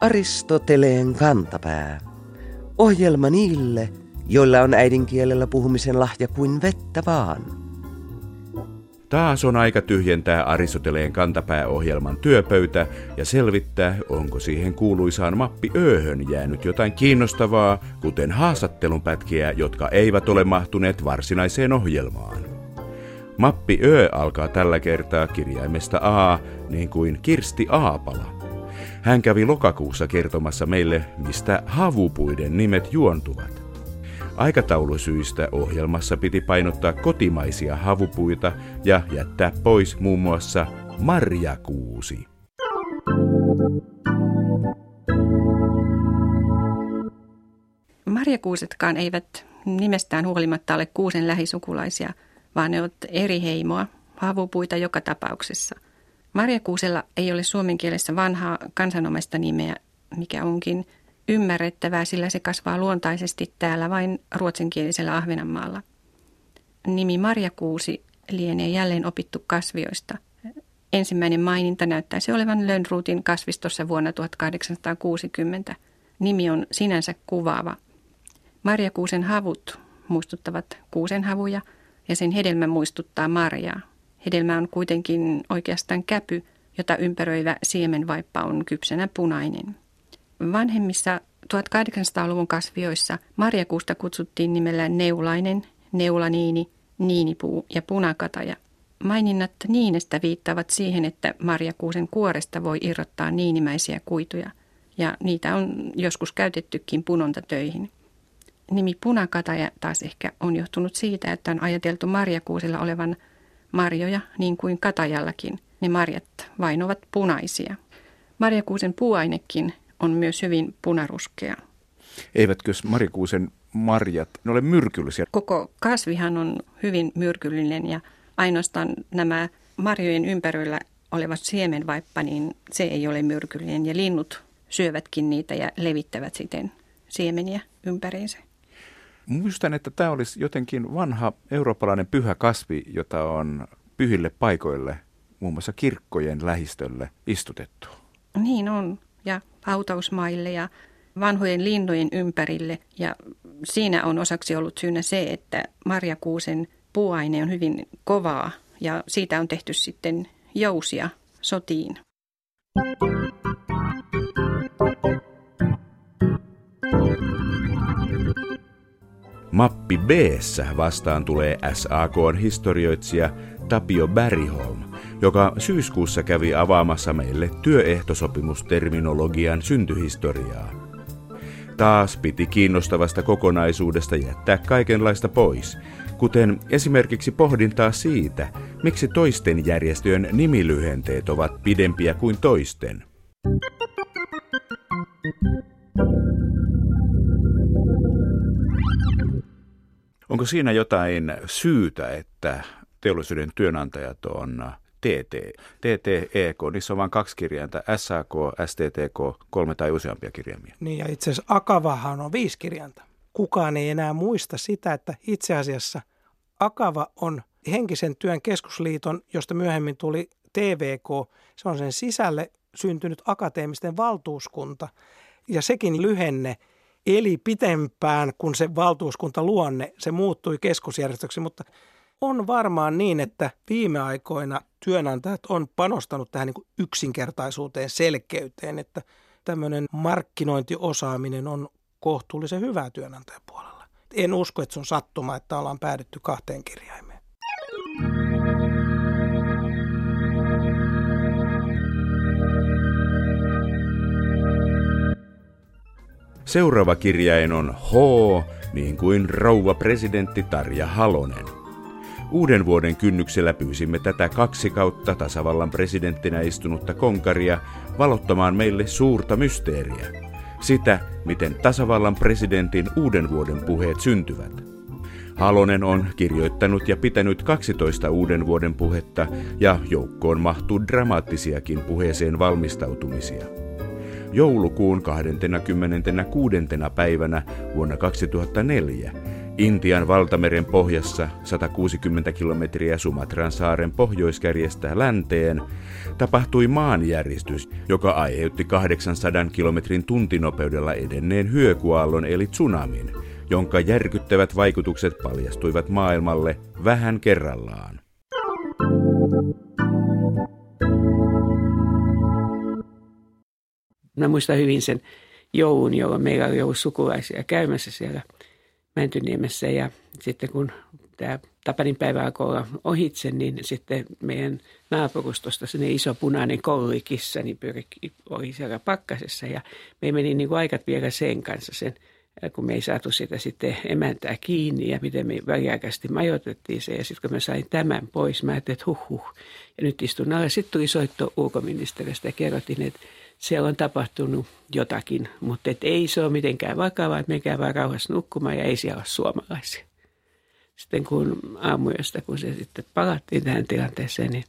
Aristoteleen kantapää. Ohjelma niille, joilla on äidinkielellä puhumisen lahja kuin vettä vaan. Taas on aika tyhjentää Aristoteleen kantapääohjelman työpöytä ja selvittää, onko siihen kuuluisaan mappi Ööhön jäänyt jotain kiinnostavaa, kuten haastattelun pätkiä, jotka eivät ole mahtuneet varsinaiseen ohjelmaan. Mappi Ö alkaa tällä kertaa kirjaimesta A, niin kuin Kirsti Aapala. Hän kävi lokakuussa kertomassa meille, mistä havupuiden nimet juontuvat. Aikataulusyistä ohjelmassa piti painottaa kotimaisia havupuita ja jättää pois muun muassa marjakuusi. Marjakuusetkaan eivät nimestään huolimatta ole kuusen lähisukulaisia, vaan ne ovat eri heimoa, havupuita joka tapauksessa – Marjakuusella ei ole suomen kielessä vanhaa kansanomaista nimeä, mikä onkin ymmärrettävää, sillä se kasvaa luontaisesti täällä vain ruotsinkielisellä Ahvenanmaalla. Nimi Marjakuusi lienee jälleen opittu kasvioista. Ensimmäinen maininta näyttäisi olevan Lönnruutin kasvistossa vuonna 1860. Nimi on sinänsä kuvaava. Marjakuusen havut muistuttavat kuusenhavuja ja sen hedelmä muistuttaa marjaa. Hedelmä on kuitenkin oikeastaan käpy, jota ympäröivä siemenvaippa on kypsänä punainen. Vanhemmissa 1800-luvun kasvioissa marjakuusta kutsuttiin nimellä neulainen, neulaniini, niinipuu ja punakataja. Maininnat niinestä viittaavat siihen, että marjakuusen kuoresta voi irrottaa niinimäisiä kuituja, ja niitä on joskus käytettykin punontatöihin. Nimi punakataja taas ehkä on johtunut siitä, että on ajateltu marjakuusella olevan marjoja, niin kuin katajallakin. Ne marjat vain ovat punaisia. Marjakuusen puuainekin on myös hyvin punaruskea. Eivätkö marjakuusen marjat, ne ole myrkyllisiä? Koko kasvihan on hyvin myrkyllinen ja ainoastaan nämä marjojen ympärillä oleva siemenvaippa, niin se ei ole myrkyllinen ja linnut syövätkin niitä ja levittävät siten siemeniä ympäriinsä. Muistan, että tämä olisi jotenkin vanha eurooppalainen pyhä kasvi, jota on pyhille paikoille, muun muassa kirkkojen lähistölle istutettu. Niin on, ja hautausmaille ja vanhojen linnojen ympärille. Ja siinä on osaksi ollut syynä se, että marjakuusen puuaine on hyvin kovaa ja siitä on tehty sitten jousia sotiin. Mappi b vastaan tulee SAKn historioitsija Tapio Bergholm, joka syyskuussa kävi avaamassa meille työehtosopimusterminologian syntyhistoriaa. Taas piti kiinnostavasta kokonaisuudesta jättää kaikenlaista pois, kuten esimerkiksi pohdintaa siitä, miksi toisten järjestöjen nimilyhenteet ovat pidempiä kuin toisten. Onko siinä jotain syytä, että teollisuuden työnantajat on TT, TTEK, niissä on vain kaksi kirjainta, SAK, STTK, kolme tai useampia kirjaimia. Niin ja itse asiassa Akavahan on viisi kirjainta. Kukaan ei enää muista sitä, että itse asiassa Akava on henkisen työn keskusliiton, josta myöhemmin tuli TVK. Se on sen sisälle syntynyt akateemisten valtuuskunta ja sekin lyhenne – eli pitempään kuin se valtuuskunta luonne, se muuttui keskusjärjestöksi, mutta on varmaan niin, että viime aikoina työnantajat on panostanut tähän niin yksinkertaisuuteen, selkeyteen, että tämmöinen markkinointiosaaminen on kohtuullisen hyvää työnantajapuolella. En usko, että se on sattuma, että ollaan päädytty kahteen kirjaimeen. Seuraava kirjain on H, niin kuin rouva presidentti Tarja Halonen. Uuden vuoden kynnyksellä pyysimme tätä kaksi kautta tasavallan presidenttinä istunutta konkaria valottamaan meille suurta mysteeriä. Sitä, miten tasavallan presidentin uuden vuoden puheet syntyvät. Halonen on kirjoittanut ja pitänyt 12 uuden vuoden puhetta ja joukkoon mahtuu dramaattisiakin puheeseen valmistautumisia joulukuun 26. päivänä vuonna 2004 Intian valtameren pohjassa 160 kilometriä Sumatran saaren pohjoiskärjestä länteen tapahtui maanjäristys, joka aiheutti 800 kilometrin tuntinopeudella edenneen hyökuaallon eli tsunamin, jonka järkyttävät vaikutukset paljastuivat maailmalle vähän kerrallaan. Mä muistan hyvin sen joulun, jolloin meillä oli ollut sukulaisia käymässä siellä Mäntyniemessä ja sitten kun tämä Tapanin päivä alkoi olla ohitse, niin sitten meidän naapurustosta sinne iso punainen kollikissa niin pyrki, oli siellä pakkasessa ja me meni niin aikat vielä sen kanssa sen, kun me ei saatu sitä sitten emäntää kiinni ja miten me väliaikaisesti majoitettiin se ja sitten kun mä sain tämän pois, mä ajattelin, että huh huh ja nyt istun alla. Sitten tuli soitto ulkoministeristä ja kerrottiin, että siellä on tapahtunut jotakin, mutta et ei se ole mitenkään vakavaa, että menkää vaan rauhassa nukkumaan ja ei siellä ole suomalaisia. Sitten kun aamuyöstä, kun se sitten palattiin tähän tilanteeseen, niin,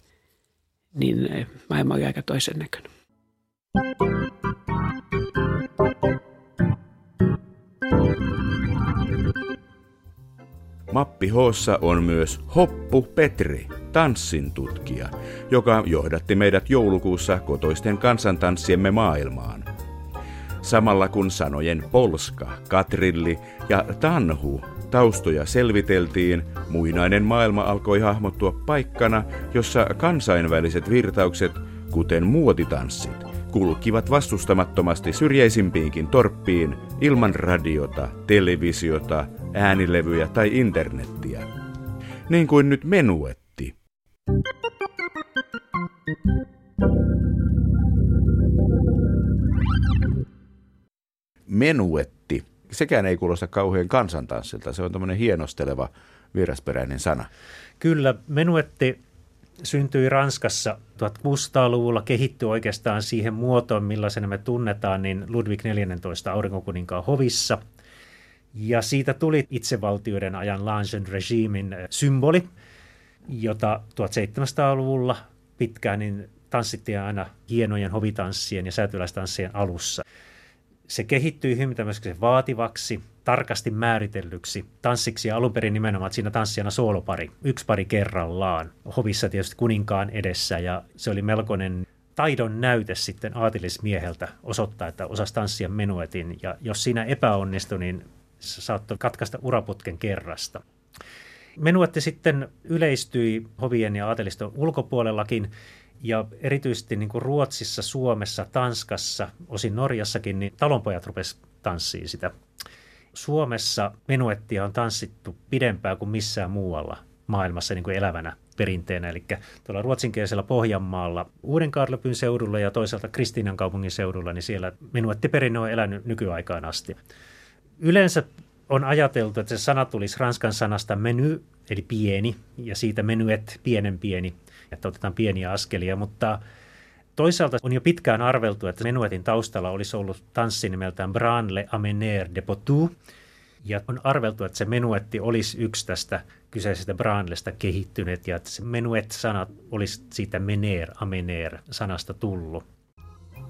niin eh, maailma oli aika toisen näköinen. Mappi Hoossa on myös Hoppu Petri, tanssin tutkija, joka johdatti meidät joulukuussa kotoisten kansantanssiemme maailmaan. Samalla kun sanojen Polska, Katrilli ja Tanhu taustoja selviteltiin, muinainen maailma alkoi hahmottua paikkana, jossa kansainväliset virtaukset, kuten muotitanssit, kulkivat vastustamattomasti syrjäisimpiinkin torppiin ilman radiota, televisiota, äänilevyjä tai internettiä. Niin kuin nyt menuetti. Menuetti. Sekään ei kuulosta kauhean kansantanssilta. Se on tämmöinen hienosteleva vierasperäinen sana. Kyllä, menuetti syntyi Ranskassa 1600-luvulla, kehittyi oikeastaan siihen muotoon, millaisena me tunnetaan, niin Ludwig 14 aurinkokuninkaan hovissa. Ja siitä tuli itsevaltioiden ajan Langen regimin symboli, jota 1700-luvulla pitkään niin tanssittiin aina hienojen hovitanssien ja säätyläistanssien alussa. Se kehittyi hyvin tämmöiseksi vaativaksi, tarkasti määritellyksi tanssiksi ja alun perin nimenomaan, siinä tanssijana soolopari, yksi pari kerrallaan, hovissa tietysti kuninkaan edessä ja se oli melkoinen taidon näyte sitten aatilismieheltä osoittaa, että osasi tanssia menuetin ja jos siinä epäonnistui, niin se saattoi katkaista uraputken kerrasta. Menuetti sitten yleistyi hovien ja aateliston ulkopuolellakin ja erityisesti niin kuin Ruotsissa, Suomessa, Tanskassa, osin Norjassakin, niin talonpojat rupesivat tanssiin sitä. Suomessa menuettia on tanssittu pidempään kuin missään muualla maailmassa niin kuin elävänä perinteenä. Eli tuolla ruotsinkielisellä Pohjanmaalla, Uudenkaarlepyn seudulla ja toisaalta Kristiinan kaupungin seudulla, niin siellä menuettiperinne on elänyt nykyaikaan asti. Yleensä on ajateltu, että se sana tulisi ranskan sanasta menu, eli pieni, ja siitä menuet, pienen pieni, että otetaan pieniä askelia, mutta toisaalta on jo pitkään arveltu, että menuetin taustalla olisi ollut tanssi nimeltään Branle Amener de Potou, ja on arveltu, että se menuetti olisi yksi tästä kyseisestä Branlesta kehittynyt, ja että se menuet-sana olisi siitä mener, amener sanasta tullut.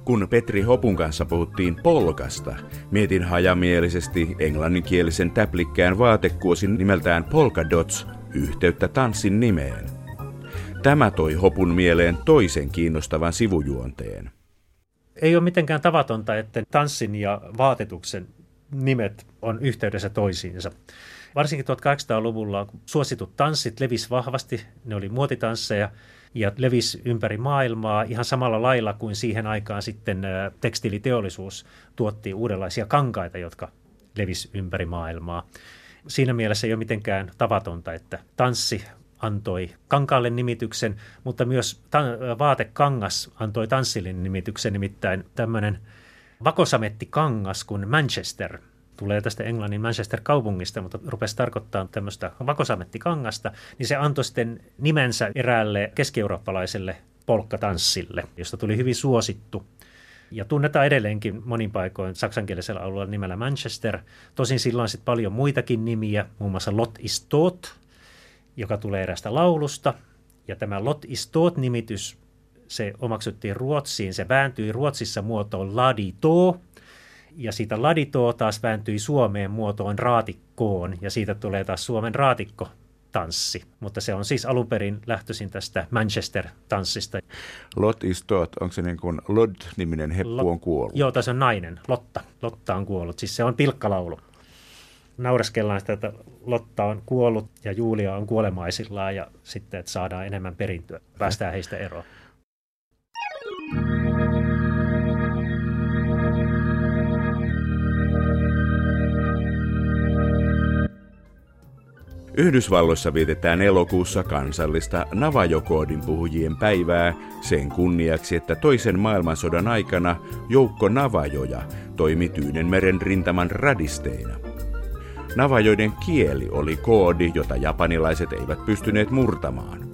Kun Petri Hopun kanssa puhuttiin polkasta, mietin hajamielisesti englanninkielisen täplikkään vaatekuosin nimeltään Polka Dots yhteyttä tanssin nimeen. Tämä toi Hopun mieleen toisen kiinnostavan sivujuonteen. Ei ole mitenkään tavatonta, että tanssin ja vaatetuksen nimet on yhteydessä toisiinsa. Varsinkin 1800-luvulla suositut tanssit levisi vahvasti, ne oli muotitansseja ja levisi ympäri maailmaa ihan samalla lailla kuin siihen aikaan sitten tekstiiliteollisuus tuotti uudenlaisia kankaita, jotka levisi ympäri maailmaa. Siinä mielessä ei ole mitenkään tavatonta, että tanssi antoi kankaalle nimityksen, mutta myös ta- vaatekangas antoi tanssille nimityksen, nimittäin tämmöinen vakosamettikangas kuin Manchester – tulee tästä Englannin Manchester-kaupungista, mutta rupesi tarkoittaa tämmöistä vakosamettikangasta, niin se antoi sitten nimensä eräälle keski-eurooppalaiselle polkkatanssille, josta tuli hyvin suosittu. Ja tunnetaan edelleenkin monin paikoin saksankielisellä alueella nimellä Manchester. Tosin silloin sitten paljon muitakin nimiä, muun muassa Lot is Tot, joka tulee erästä laulusta. Ja tämä Lot is Tot-nimitys, se omaksuttiin Ruotsiin, se vääntyi Ruotsissa muotoon Ladi To, Ja siitä laditoo taas vääntyi Suomeen muotoon raatikkoon ja siitä tulee taas Suomen raatikko tanssi, mutta se on siis alun perin lähtöisin tästä Manchester-tanssista. Lot is tot, onko se niin kuin Lod-niminen heppu on kuollut? Joo, tässä on nainen, Lotta. Lotta on kuollut, siis se on pilkkalaulu. Naureskellaan sitä, että Lotta on kuollut ja Julia on kuolemaisillaan ja sitten, että saadaan enemmän perintöä, päästään heistä eroon. Yhdysvalloissa vietetään elokuussa kansallista Navajokoodin puhujien päivää sen kunniaksi, että toisen maailmansodan aikana joukko Navajoja toimi Tyynenmeren rintaman radisteina. Navajoiden kieli oli koodi, jota japanilaiset eivät pystyneet murtamaan.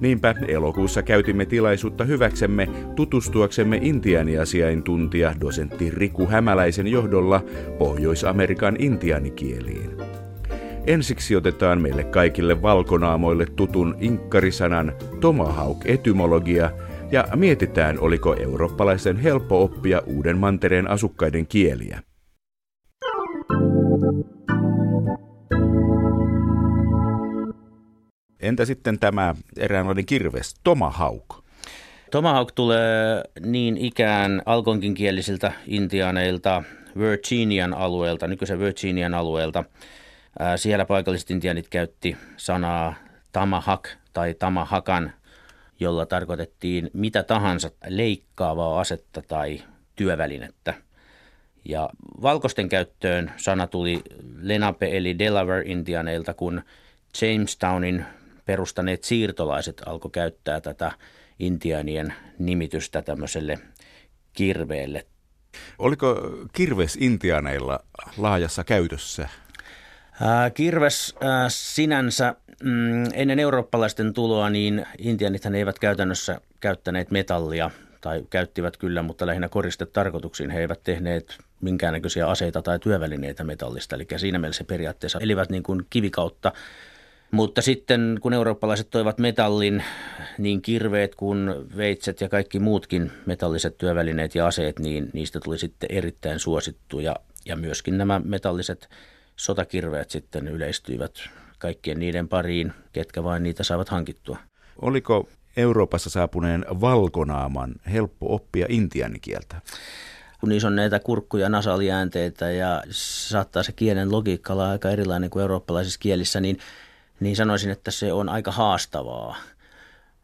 Niinpä elokuussa käytimme tilaisuutta hyväksemme tutustuaksemme intianiasiaintuntija dosentti Riku Hämäläisen johdolla Pohjois-Amerikan intianikieliin. Ensiksi otetaan meille kaikille valkonaamoille tutun inkkarisanan tomahawk-etymologia ja mietitään, oliko eurooppalaisen helppo oppia uuden mantereen asukkaiden kieliä. Entä sitten tämä eräänlainen kirves, tomahawk? Tomahawk tulee niin ikään alkonkinkielisiltä intiaaneilta Virginian alueelta, nykyisen Virginian alueelta – siellä paikalliset intianit käytti sanaa tamahak tai tamahakan, jolla tarkoitettiin mitä tahansa leikkaavaa asetta tai työvälinettä. Ja valkoisten käyttöön sana tuli Lenape eli Delaware-intianeilta, kun Jamestownin perustaneet siirtolaiset alkoi käyttää tätä intianien nimitystä tämmöiselle kirveelle. Oliko kirves intianeilla laajassa käytössä Kirves sinänsä mm, ennen eurooppalaisten tuloa, niin intianithan eivät käytännössä käyttäneet metallia tai käyttivät kyllä, mutta lähinnä koristetarkoituksiin. He eivät tehneet minkäännäköisiä aseita tai työvälineitä metallista, eli siinä mielessä periaatteessa elivät niin kuin kivikautta. Mutta sitten kun eurooppalaiset toivat metallin, niin kirveet kuin veitset ja kaikki muutkin metalliset työvälineet ja aseet, niin niistä tuli sitten erittäin suosittuja. Ja myöskin nämä metalliset sotakirveet sitten yleistyivät kaikkien niiden pariin, ketkä vain niitä saavat hankittua. Oliko Euroopassa saapuneen valkonaaman helppo oppia intianikieltä? Kun niissä on näitä kurkkuja nasaliäänteitä ja saattaa se kielen logiikka olla aika erilainen kuin eurooppalaisissa kielissä, niin, niin sanoisin, että se on aika haastavaa.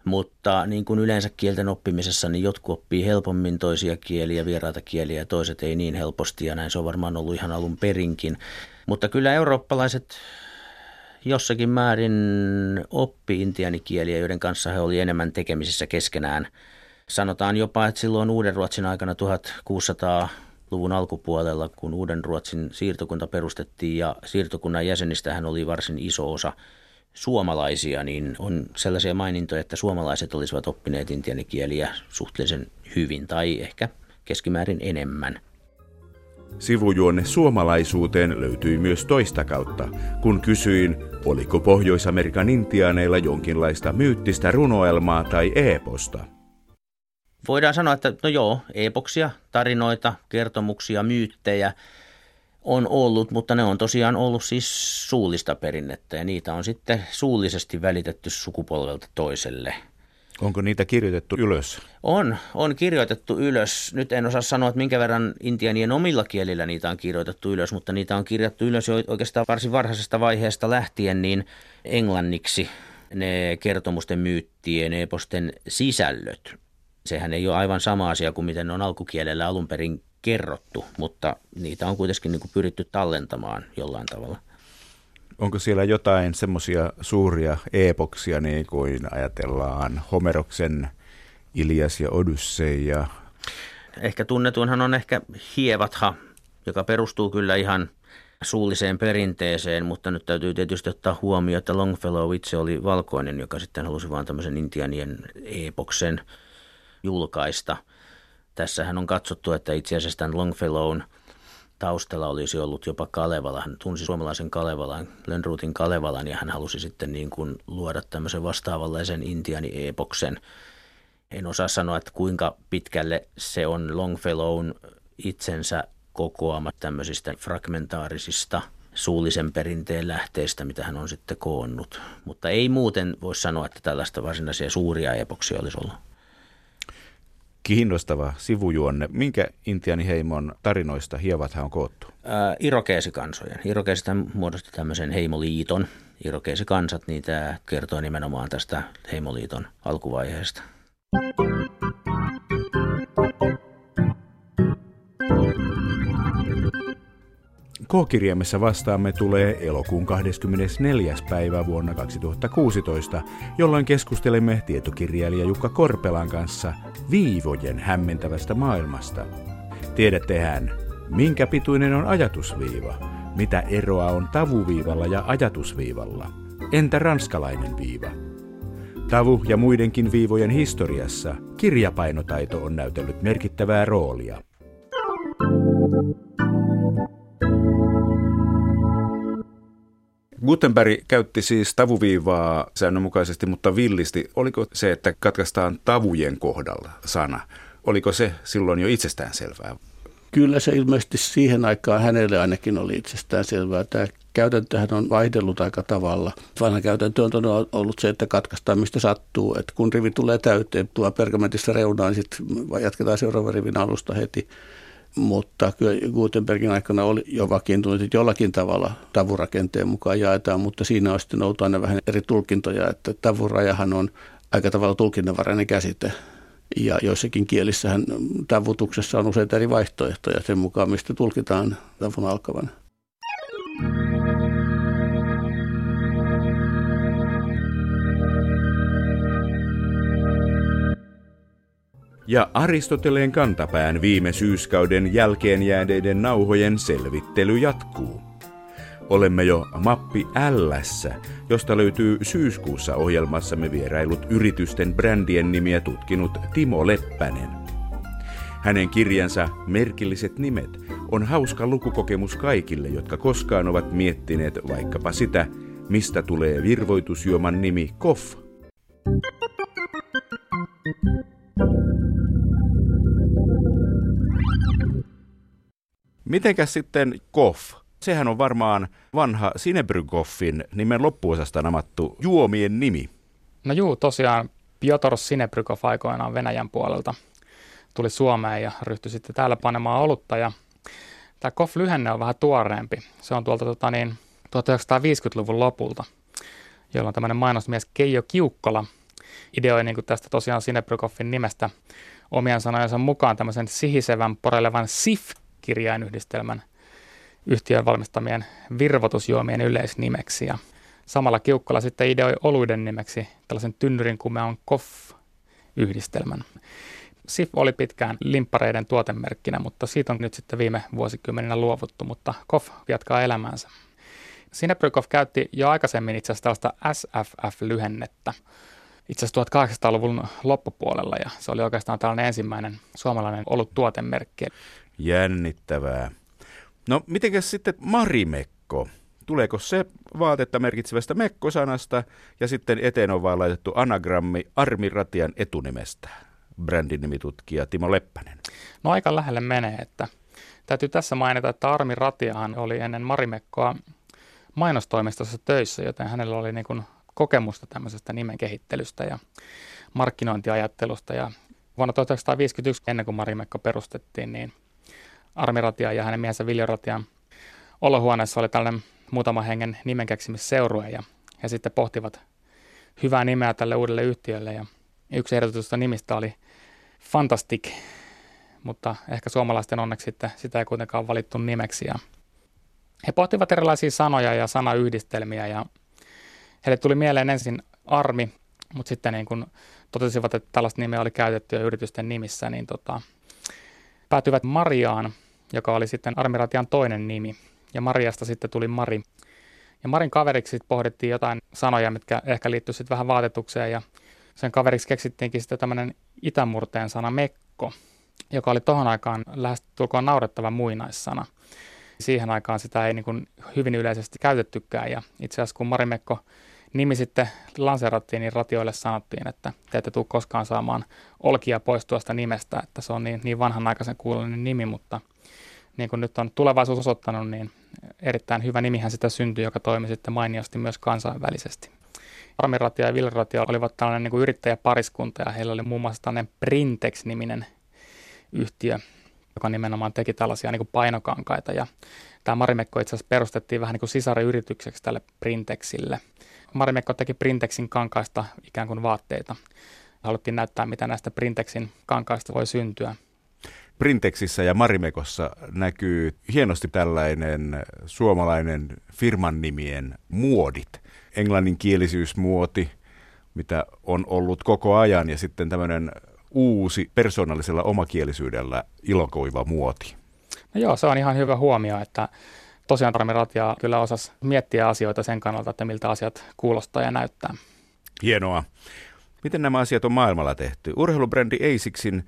Mutta niin kuin yleensä kielten oppimisessa, niin jotkut oppii helpommin toisia kieliä, vieraita kieliä ja toiset ei niin helposti ja näin se on varmaan ollut ihan alun perinkin. Mutta kyllä eurooppalaiset jossakin määrin oppi intianikieliä, joiden kanssa he oli enemmän tekemisissä keskenään. Sanotaan jopa, että silloin Uuden Ruotsin aikana 1600-luvun alkupuolella, kun Uuden Ruotsin siirtokunta perustettiin ja siirtokunnan jäsenistä hän oli varsin iso osa suomalaisia, niin on sellaisia mainintoja, että suomalaiset olisivat oppineet intianikieliä suhteellisen hyvin tai ehkä keskimäärin enemmän. Sivujuonne suomalaisuuteen löytyi myös toista kautta, kun kysyin, oliko Pohjois-Amerikan intiaaneilla jonkinlaista myyttistä runoelmaa tai eeposta. Voidaan sanoa, että no joo, eepoksia, tarinoita, kertomuksia, myyttejä on ollut, mutta ne on tosiaan ollut siis suullista perinnettä ja niitä on sitten suullisesti välitetty sukupolvelta toiselle – Onko niitä kirjoitettu ylös? On, on kirjoitettu ylös. Nyt en osaa sanoa, että minkä verran intianien omilla kielillä niitä on kirjoitettu ylös, mutta niitä on kirjattu ylös jo oikeastaan varsin varhaisesta vaiheesta lähtien niin englanniksi ne kertomusten, myyttien, eposten sisällöt. Sehän ei ole aivan sama asia kuin miten ne on alkukielellä alun perin kerrottu, mutta niitä on kuitenkin niin kuin pyritty tallentamaan jollain tavalla. Onko siellä jotain semmoisia suuria epoksia, niin kuin ajatellaan Homeroksen Ilias ja Odysseja? Ehkä tunnetuinhan on ehkä Hievatha, joka perustuu kyllä ihan suulliseen perinteeseen, mutta nyt täytyy tietysti ottaa huomioon, että Longfellow itse oli valkoinen, joka sitten halusi vain tämmöisen intianien epoksen julkaista. Tässähän on katsottu, että itse asiassa tämän Longfellown – taustalla olisi ollut jopa Kalevala. Hän tunsi suomalaisen Kalevalan, Lönnruutin Kalevalan ja hän halusi sitten niin kuin luoda tämmöisen vastaavanlaisen intiani-epoksen. En osaa sanoa, että kuinka pitkälle se on Longfellown itsensä kokoama tämmöisistä fragmentaarisista suullisen perinteen lähteistä, mitä hän on sitten koonnut. Mutta ei muuten voi sanoa, että tällaista varsinaisia suuria epoksia olisi ollut. Kiinnostava sivujuonne. Minkä intiaaniheimon tarinoista hievathan on koottu? Ää, irokeesikansojen. Irokeesit muodosti tämmöisen heimoliiton. Irokeesikansat, niin tämä kertoo nimenomaan tästä heimoliiton alkuvaiheesta. K-kirjaimessa vastaamme tulee elokuun 24. päivä vuonna 2016, jolloin keskustelemme tietokirjailija Jukka Korpelan kanssa viivojen hämmentävästä maailmasta. Tiedättehän, minkä pituinen on ajatusviiva, mitä eroa on tavuviivalla ja ajatusviivalla. Entä ranskalainen viiva? Tavu ja muidenkin viivojen historiassa kirjapainotaito on näytellyt merkittävää roolia. Gutenberg käytti siis tavuviivaa säännönmukaisesti, mutta villisti. Oliko se, että katkaistaan tavujen kohdalla sana? Oliko se silloin jo itsestään selvää? Kyllä se ilmeisesti siihen aikaan hänelle ainakin oli itsestään selvää. Tämä käytäntöhän on vaihdellut aika tavalla. Vanha käytäntö on todella ollut se, että katkaistaan mistä sattuu. Että kun rivi tulee täyteen, tuo pergamentissa reunaan, niin sitten jatketaan seuraavan rivin alusta heti mutta kyllä Gutenbergin aikana oli jo vakiintunut, että jollakin tavalla tavurakenteen mukaan jaetaan, mutta siinä on sitten ollut aina vähän eri tulkintoja, että tavurajahan on aika tavalla tulkinnanvarainen käsite. Ja joissakin kielissähän tavutuksessa on useita eri vaihtoehtoja sen mukaan, mistä tulkitaan tavun alkavan. Ja Aristoteleen kantapään viime syyskauden jälkeen jääneiden nauhojen selvittely jatkuu. Olemme jo mappi Lssä, josta löytyy syyskuussa ohjelmassamme vierailut yritysten brändien nimiä tutkinut Timo Leppänen. Hänen kirjansa Merkilliset nimet on hauska lukukokemus kaikille, jotka koskaan ovat miettineet vaikkapa sitä, mistä tulee virvoitusjuoman nimi Koff. Mitenkäs sitten Koff? Sehän on varmaan vanha Sinebrygoffin nimen loppuosasta namattu juomien nimi. No juu, tosiaan Piotr Sinebrykov aikoinaan Venäjän puolelta tuli Suomeen ja ryhtyi sitten täällä panemaan olutta. Ja tämä Koff-lyhenne on vähän tuoreempi. Se on tuolta tota niin, 1950-luvun lopulta, jolloin tämmöinen mainosmies Keijo Kiukkola ideoi niin kuin tästä tosiaan Sinebrykoffin nimestä omien sanojensa mukaan tämmöisen sihisevän porelevan SIF kirjainyhdistelmän yhtiön valmistamien virvotusjuomien yleisnimeksi. Ja samalla Kiukkola sitten ideoi oluiden nimeksi tällaisen tynnyrin kumeon Koff-yhdistelmän. SIF oli pitkään limppareiden tuotemerkkinä, mutta siitä on nyt sitten viime vuosikymmeninä luovuttu, mutta Koff jatkaa elämäänsä. Sinebrykov käytti jo aikaisemmin itse asiassa tällaista SFF-lyhennettä itse asiassa 1800-luvun loppupuolella ja se oli oikeastaan tällainen ensimmäinen suomalainen ollut tuotemerkki. Jännittävää. No, mitenkäs sitten marimekko? Tuleeko se vaatetta merkitsevästä mekkosanasta ja sitten eteen on vaan laitettu anagrammi Armi Ratian etunimestä? Brändin nimitutkija Timo Leppänen. No aika lähelle menee, että täytyy tässä mainita, että Armi Ratiahan oli ennen Marimekkoa mainostoimistossa töissä, joten hänellä oli niin kuin kokemusta tämmöisestä nimen kehittelystä ja markkinointiajattelusta. Ja vuonna 1951, ennen kuin Marimekko perustettiin, niin Armiratia ja hänen miehensä Viljoratian olohuoneessa oli tällainen muutama hengen nimenkeksimisseurue ja he sitten pohtivat hyvää nimeä tälle uudelle yhtiölle ja yksi ehdotusta nimistä oli Fantastic, mutta ehkä suomalaisten onneksi sitten sitä ei kuitenkaan valittu nimeksi ja he pohtivat erilaisia sanoja ja sanayhdistelmiä ja heille tuli mieleen ensin Armi, mutta sitten niin kun totesivat, että tällaista nimeä oli käytetty yritysten nimissä, niin tota, päätyivät Mariaan, joka oli sitten Armiratian toinen nimi. Ja Mariasta sitten tuli Mari. Ja Marin kaveriksi sitten pohdittiin jotain sanoja, mitkä ehkä liittyivät sitten vähän vaatetukseen. Ja sen kaveriksi keksittiinkin sitten tämmöinen itämurteen sana mekko, joka oli tohon aikaan lähestulkoon naurettava muinaissana. Siihen aikaan sitä ei niin kuin hyvin yleisesti käytettykään. Ja itse asiassa kun Marimekko nimi sitten lanseerattiin, niin ratioille sanottiin, että te ette tule koskaan saamaan olkia pois tuosta nimestä, että se on niin, niin vanhanaikaisen kuulollinen nimi, mutta niin kuin nyt on tulevaisuus osoittanut, niin erittäin hyvä nimihän sitä syntyi, joka toimi sitten mainiosti myös kansainvälisesti. Armiratia ja Villeratia olivat tällainen niin kuin yrittäjäpariskunta ja heillä oli muun muassa tällainen Printex-niminen yhtiö, joka nimenomaan teki tällaisia niin kuin painokankaita. Ja tämä Marimekko itse asiassa perustettiin vähän niin kuin sisariyritykseksi tälle Printexille. Marimekko teki Printexin kankaista ikään kuin vaatteita. Haluttiin näyttää, mitä näistä Printexin kankaista voi syntyä. Printexissä ja Marimekossa näkyy hienosti tällainen suomalainen firman nimien muodit. Englanninkielisyysmuoti, mitä on ollut koko ajan, ja sitten tämmöinen uusi persoonallisella omakielisyydellä ilokoiva muoti. No joo, se on ihan hyvä huomio, että tosiaan Rami Ratia kyllä osasi miettiä asioita sen kannalta, että miltä asiat kuulostaa ja näyttää. Hienoa. Miten nämä asiat on maailmalla tehty? Urheilubrändi Asicsin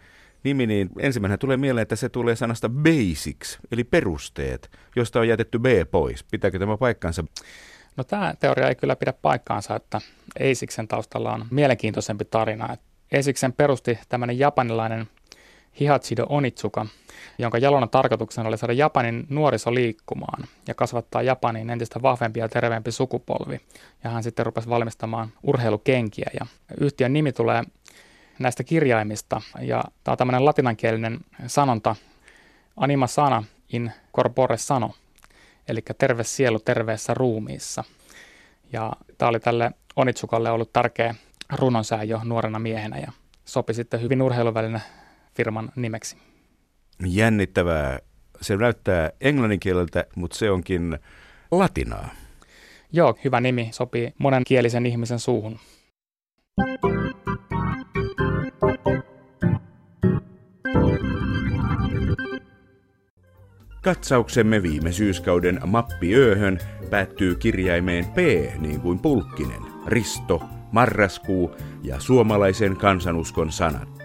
nimi, niin ensimmäinen tulee mieleen, että se tulee sanasta basics, eli perusteet, josta on jätetty B pois. Pitääkö tämä paikkansa? No tämä teoria ei kyllä pidä paikkaansa, että Asicsen taustalla on mielenkiintoisempi tarina. Asicsen perusti tämmöinen japanilainen Hihachido Onitsuka, jonka jalona tarkoituksena oli saada Japanin nuoriso liikkumaan ja kasvattaa Japaniin entistä vahvempi ja terveempi sukupolvi. Ja hän sitten rupesi valmistamaan urheilukenkiä ja yhtiön nimi tulee näistä kirjaimista. Ja tämä on tämmöinen latinankielinen sanonta, anima sana in corpore sano, eli terve sielu terveessä ruumiissa. Ja tämä oli tälle Onitsukalle ollut tärkeä runonsää jo nuorena miehenä ja sopi sitten hyvin urheiluvälinen firman nimeksi. Jännittävää. Se näyttää englanninkieleltä, mutta se onkin latinaa. Joo, hyvä nimi, sopii monenkielisen ihmisen suuhun. Katsauksemme viime syyskauden mappiööhön päättyy kirjaimeen P niin kuin pulkkinen, Risto, marraskuu ja suomalaisen kansanuskon sanat.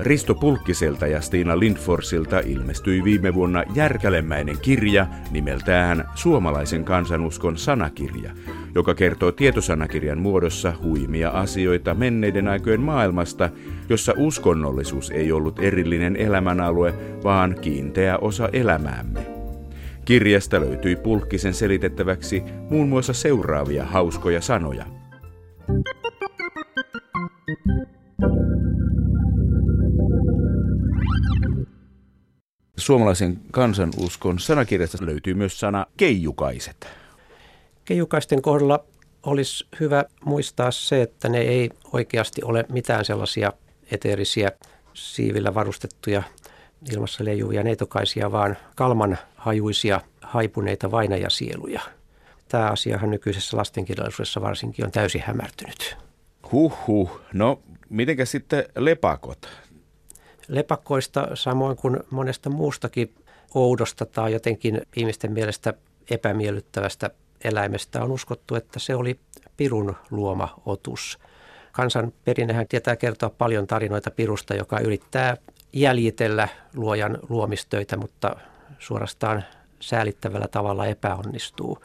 Risto Pulkkiselta ja Stina Lindforsilta ilmestyi viime vuonna järkälemäinen kirja nimeltään Suomalaisen kansanuskon sanakirja, joka kertoo tietosanakirjan muodossa huimia asioita menneiden aikojen maailmasta, jossa uskonnollisuus ei ollut erillinen elämänalue, vaan kiinteä osa elämäämme. Kirjasta löytyi Pulkkisen selitettäväksi muun muassa seuraavia hauskoja sanoja. Suomalaisen kansanuskon sanakirjasta löytyy myös sana keijukaiset. Keijukaisten kohdalla olisi hyvä muistaa se, että ne ei oikeasti ole mitään sellaisia eteerisiä siivillä varustettuja ilmassa leijuvia neitokaisia, vaan kalman hajuisia haipuneita vainajasieluja. Tämä asiahan nykyisessä lastenkirjallisuudessa varsinkin on täysin hämärtynyt. Huhhuh. No, mitenkä sitten lepakot? Lepakkoista samoin kuin monesta muustakin oudosta tai jotenkin ihmisten mielestä epämiellyttävästä eläimestä on uskottu, että se oli pirun luoma otus. Kansanperinnehän tietää kertoa paljon tarinoita pirusta, joka yrittää jäljitellä luojan luomistöitä, mutta suorastaan säälittävällä tavalla epäonnistuu.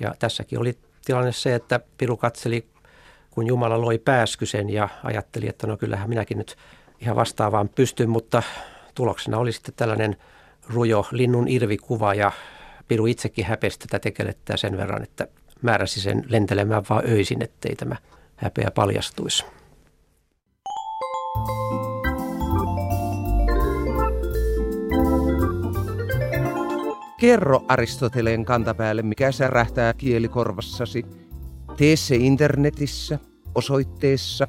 Ja tässäkin oli tilanne se, että piru katseli, kun Jumala loi pääskysen ja ajatteli, että no kyllähän minäkin nyt ihan vastaavaan pystyn, mutta tuloksena oli sitten tällainen rujo linnun irvikuva ja Piru itsekin häpesi tätä tekelettä sen verran, että määräsi sen lentelemään vaan öisin, ettei tämä häpeä paljastuisi. Kerro Aristoteleen kantapäälle, mikä särähtää kielikorvassasi. Tee se internetissä osoitteessa